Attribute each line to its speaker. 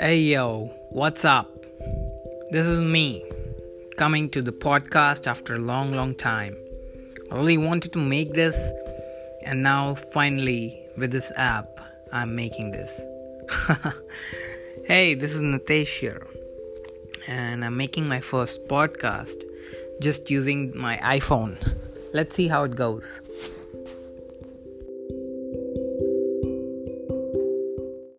Speaker 1: Hey yo, what's up? This is me coming to the podcast after a long, long time. I really wanted to make this, and now finally, with this app, I'm making this. hey, this is Nitesh here, and I'm making my first podcast just using my iPhone. Let's see how it goes.